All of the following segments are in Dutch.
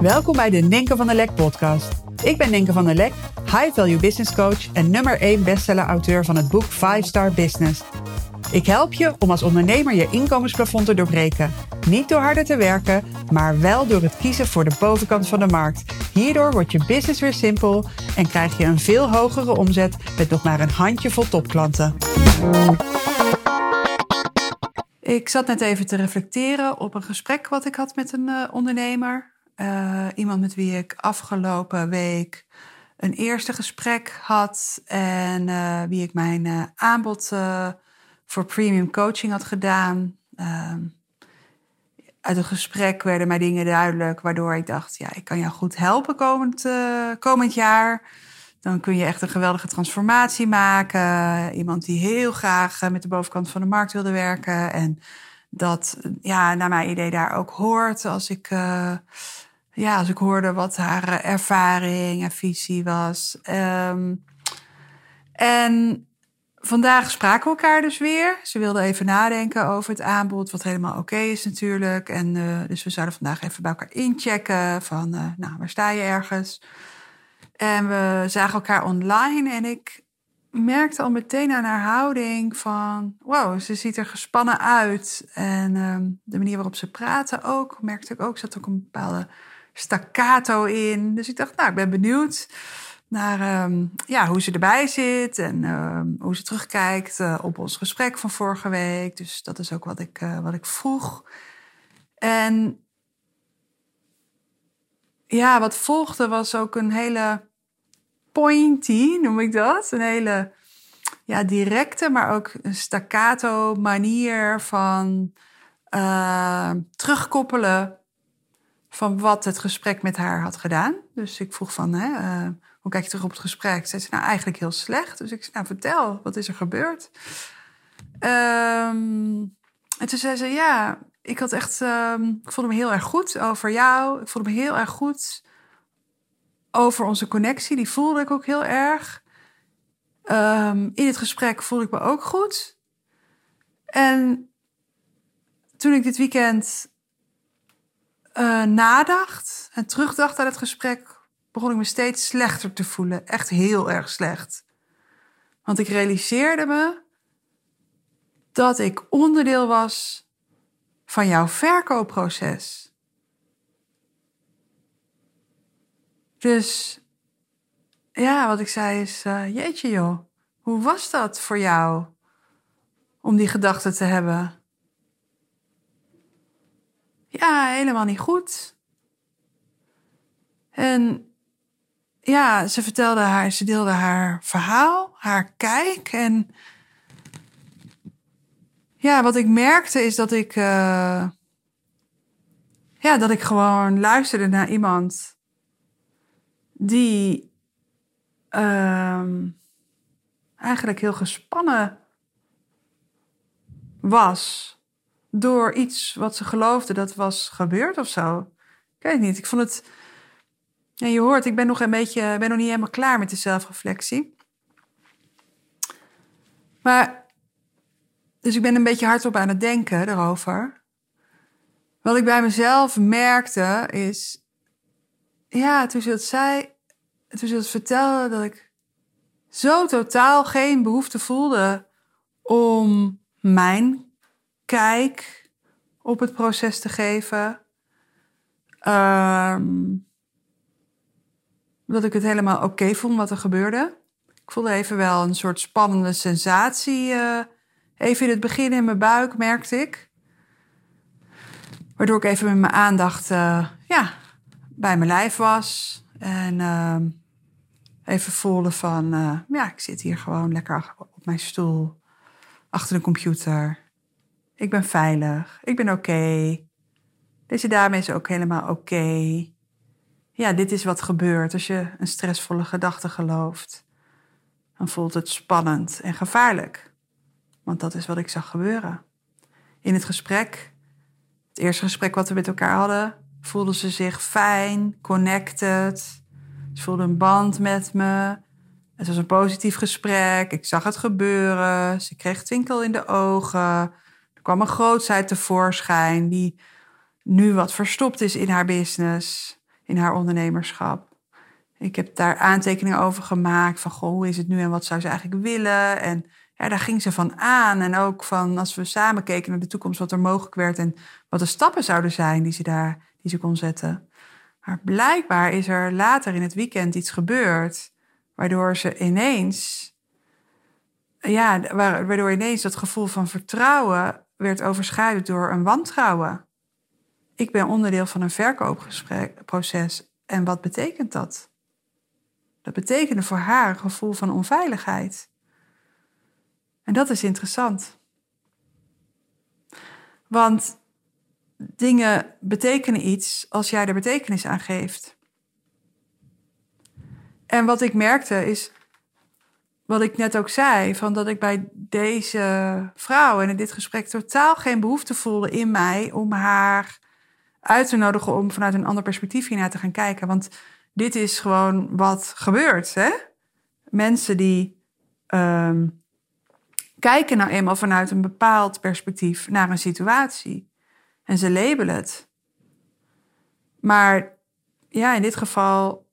Welkom bij de Ninke van der Lek podcast. Ik ben Ninke van der Lek, high value business coach en nummer 1 bestseller auteur van het boek 5 Star Business. Ik help je om als ondernemer je inkomensplafond te doorbreken. Niet door harder te werken, maar wel door het kiezen voor de bovenkant van de markt. Hierdoor wordt je business weer simpel en krijg je een veel hogere omzet met nog maar een handjevol topklanten. Ik zat net even te reflecteren op een gesprek wat ik had met een uh, ondernemer. Uh, iemand met wie ik afgelopen week een eerste gesprek had en uh, wie ik mijn aanbod voor premium coaching had gedaan. Ehm, uit het gesprek werden mij dingen duidelijk, waardoor ik dacht: ja, ik kan jou goed helpen komend, komend jaar. Dan kun je echt een geweldige transformatie maken. Iemand die heel graag eh, met de bovenkant van de markt wilde werken. En dat, ja, naar mijn idee daar ook hoort. Als ik, ja, als ik hoorde wat haar eh, ervaring en visie was. Um, en vandaag spraken we elkaar dus weer. Ze wilde even nadenken over het aanbod, wat helemaal oké is natuurlijk. En uh, dus we zouden vandaag even bij elkaar inchecken van, uh, nou, waar sta je ergens? En we zagen elkaar online en ik merkte al meteen aan haar houding van... wow, ze ziet er gespannen uit. En um, de manier waarop ze praten ook, merkte ik ook, zat ook een bepaalde staccato in. Dus ik dacht, nou, ik ben benieuwd naar um, ja, hoe ze erbij zit en um, hoe ze terugkijkt uh, op ons gesprek van vorige week. Dus dat is ook wat ik, uh, wat ik vroeg. En ja, wat volgde was ook een hele pointy, noem ik dat. Een hele ja, directe, maar ook een staccato manier van uh, terugkoppelen van wat het gesprek met haar had gedaan. Dus ik vroeg van, hè, uh, hoe kijk je terug op het gesprek? Ze zei, nou eigenlijk heel slecht. Dus ik zei, nou vertel, wat is er gebeurd? Um, en toen zei ze, ja, ik had echt, um, ik voelde me heel erg goed over jou. Ik voelde me heel erg goed over onze connectie. Die voelde ik ook heel erg. Um, in het gesprek voelde ik me ook goed. En toen ik dit weekend uh, nadacht en terugdacht aan het gesprek, begon ik me steeds slechter te voelen. Echt heel erg slecht. Want ik realiseerde me dat ik onderdeel was van jouw verkoopproces. Dus ja, wat ik zei is, uh, jeetje joh, hoe was dat voor jou om die gedachte te hebben? Ja, helemaal niet goed. En ja, ze vertelde haar, ze deelde haar verhaal, haar kijk. En ja, wat ik merkte is dat ik, uh, ja, dat ik gewoon luisterde naar iemand die um, eigenlijk heel gespannen was door iets wat ze geloofde dat was gebeurd of zo. Ik weet niet. Ik vond het. En je hoort, ik ben nog een beetje, ben nog niet helemaal klaar met de zelfreflectie. Maar, dus ik ben een beetje hardop aan het denken erover. Wat ik bij mezelf merkte is, ja, toen ze het zei, toen ze het vertelde, dat ik zo totaal geen behoefte voelde om mijn kijk op het proces te geven. Um, dat ik het helemaal oké vond wat er gebeurde. Ik voelde even wel een soort spannende sensatie. Uh, even in het begin in mijn buik merkte ik. Waardoor ik even met mijn aandacht uh, ja, bij mijn lijf was. En uh, even voelde van, uh, ja, ik zit hier gewoon lekker op mijn stoel, achter de computer. Ik ben veilig, ik ben oké. Deze dame is ook helemaal oké. Ja, dit is wat gebeurt als je een stressvolle gedachte gelooft. Dan voelt het spannend en gevaarlijk. Want dat is wat ik zag gebeuren. In het gesprek, het eerste gesprek wat we met elkaar hadden, voelde ze zich fijn, connected. Ze voelde een band met me. Het was een positief gesprek. Ik zag het gebeuren. Ze kreeg twinkel in de ogen. Kwam een grootsheid tevoorschijn die nu wat verstopt is in haar business. in haar ondernemerschap. Ik heb daar aantekeningen over gemaakt van goh, hoe is het nu en wat zou ze eigenlijk willen? En ja, daar ging ze van aan. En ook van als we samen keken naar de toekomst, wat er mogelijk werd en wat de stappen zouden zijn die ze daar die ze kon zetten. Maar blijkbaar is er later in het weekend iets gebeurd, waardoor ze ineens, ja, waardoor ineens dat gevoel van vertrouwen werd overschaduwd door een wantrouwen. Ik ben onderdeel van een verkoopproces. En wat betekent dat? Dat betekende voor haar een gevoel van onveiligheid. En dat is interessant. Want dingen betekenen iets als jij er betekenis aan geeft. En wat ik merkte is, wat ik net ook zei, van dat ik bij deze vrouw en in dit gesprek totaal geen behoefte voelde in mij om haar uit te nodigen om vanuit een ander perspectief hiernaar te gaan kijken. Want dit is gewoon wat gebeurt. Hè? Mensen die ehm, kijken nou eenmaal vanuit een bepaald perspectief naar een situatie. En ze labelen het. Maar ja, in dit geval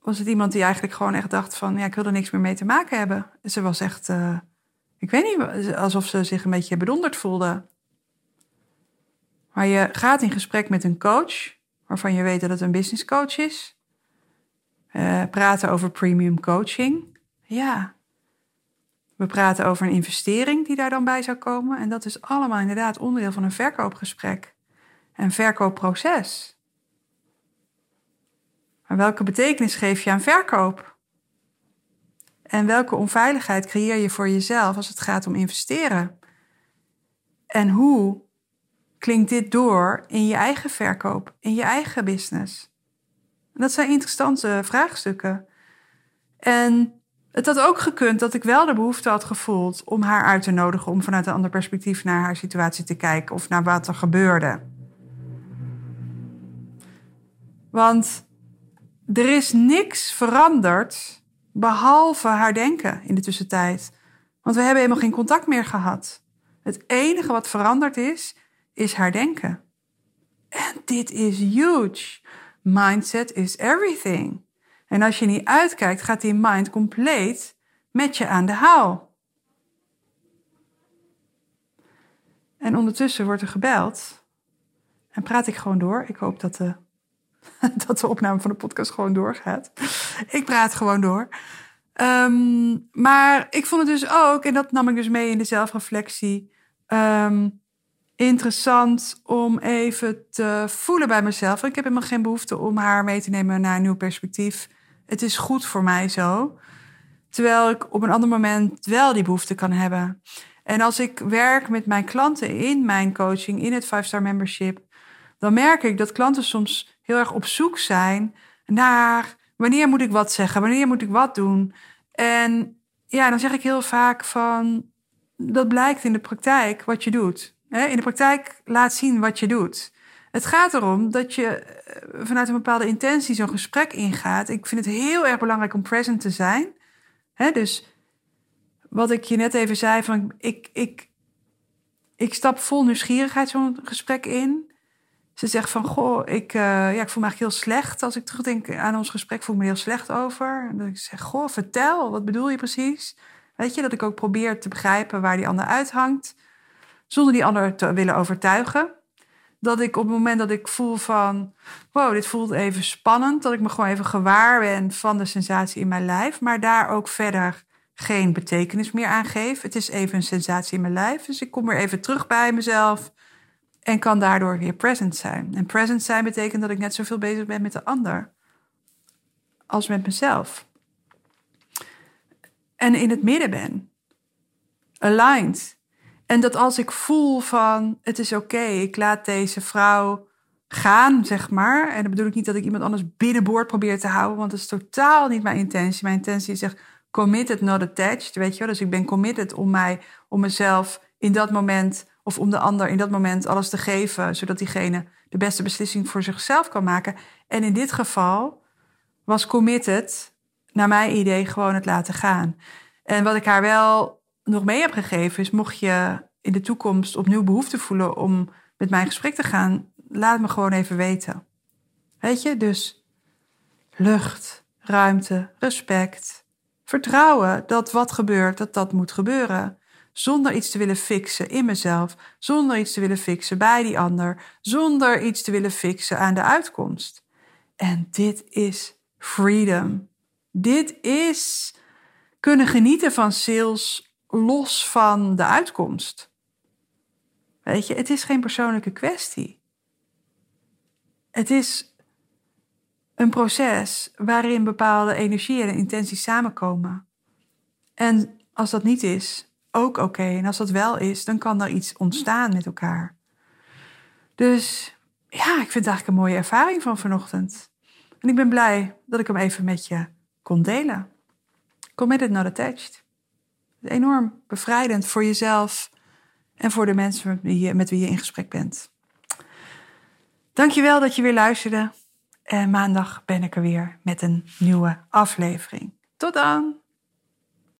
was het iemand die eigenlijk gewoon echt dacht van... ja, ik wil er niks meer mee te maken hebben. Ze was echt, uh, ik weet niet, alsof ze zich een beetje bedonderd voelde. Maar je gaat in gesprek met een coach... waarvan je weet dat het een business coach is. Uh, praten over premium coaching. Ja, we praten over een investering die daar dan bij zou komen. En dat is allemaal inderdaad onderdeel van een verkoopgesprek. Een verkoopproces. Maar welke betekenis geef je aan verkoop? En welke onveiligheid creëer je voor jezelf als het gaat om investeren? En hoe klinkt dit door in je eigen verkoop, in je eigen business? dat zijn interessante vraagstukken. En het had ook gekund dat ik wel de behoefte had gevoeld om haar uit te nodigen om vanuit een ander perspectief naar haar situatie te kijken of naar wat er gebeurde. Want er is niks veranderd behalve haar denken in de tussentijd. Want we hebben helemaal geen contact meer gehad. Het enige wat veranderd is, is haar denken. En dit is huge. Mindset is everything. En als je niet uitkijkt, gaat die mind compleet met je aan de haal. En ondertussen wordt er gebeld. En praat ik gewoon door. Ik hoop dat de, dat de opname van de podcast gewoon doorgaat. Ik praat gewoon door. Ehm, maar ik vond het dus ook, en dat nam ik dus mee in de zelfreflectie, ehm, interessant om even te voelen bij mezelf. Ik heb helemaal geen behoefte om haar mee te nemen naar een nieuw perspectief het is goed voor mij zo. Terwijl ik op een ander moment wel die behoefte kan hebben. En als ik werk met mijn klanten in mijn coaching, in het 5-star membership, dan merk ik dat klanten soms heel erg op zoek zijn naar wanneer moet ik wat zeggen, wanneer moet ik wat doen. En ja, dan zeg ik heel vaak van dat blijkt in de praktijk wat je doet. In de praktijk laat zien wat je doet. Het gaat erom dat je eh, vanuit een bepaalde intentie zo'n gesprek ingaat. Ik vind het heel erg belangrijk om present te zijn. dus wat ik je net even zei, van ik, ik, ik stap vol nieuwsgierigheid zo'n gesprek in. Ze zegt van, goh, ik, uh, ja, ik voel me eigenlijk heel slecht. Als ik terugdenk aan ons gesprek, voel ik me heel slecht over. En dat ik zeg, goh, vertel, wat bedoel je precies? Weet je, dat ik ook probeer te begrijpen waar die ander uithangt. Zonder die ander te willen overtuigen dat ik op het moment dat ik voel van, wow, dit voelt even spannend, dat ik me gewoon even gewaar ben van de sensatie in mijn lijf, maar daar ook verder geen betekenis meer aan geef. Het is even een sensatie in mijn lijf, dus ik kom weer even terug bij mezelf en kan daardoor weer present zijn. En present zijn betekent dat ik net zoveel bezig ben met de ander als met mezelf. En in het midden ben. Aligned en dat als ik voel van het is oké, ik laat deze vrouw gaan, zeg maar. En dan bedoel ik niet dat ik iemand anders binnenboord probeer te houden, want dat is totaal niet mijn intentie. Mijn intentie is echt committed, not attached, weet je wel. Dus ik ben committed om mij, om mezelf in dat moment of om de ander in dat moment alles te geven, zodat diegene de beste beslissing voor zichzelf kan maken. En in dit geval was committed, naar mijn idee, gewoon het laten gaan. En wat ik haar wel nog mee heb gegeven is, mocht je in de toekomst opnieuw behoefte voelen om met mij in gesprek te gaan, laat me gewoon even weten. Weet je, dus lucht, ruimte, respect. Vertrouwen dat wat gebeurt, dat dat moet gebeuren. Zonder iets te willen fixen in mezelf, zonder iets te willen fixen bij die ander, zonder iets te willen fixen aan de uitkomst. En dit is freedom. Dit is kunnen genieten van sales los van de uitkomst. Weet je, het is geen persoonlijke kwestie. Het is een proces waarin bepaalde energieën en intenties samenkomen. En als dat niet is, ook oké. En als dat wel is, dan kan er iets ontstaan met elkaar. Dus ja, ik vind het eigenlijk een mooie ervaring van vanochtend. En ik ben blij dat ik hem even met je kon delen. Committed, not attached. Enorm bevrijdend voor jezelf en voor de mensen met wie je, met wie je in gesprek bent. Dankjewel dat je weer luisterde. En maandag ben ik er weer met een nieuwe aflevering. Tot dan!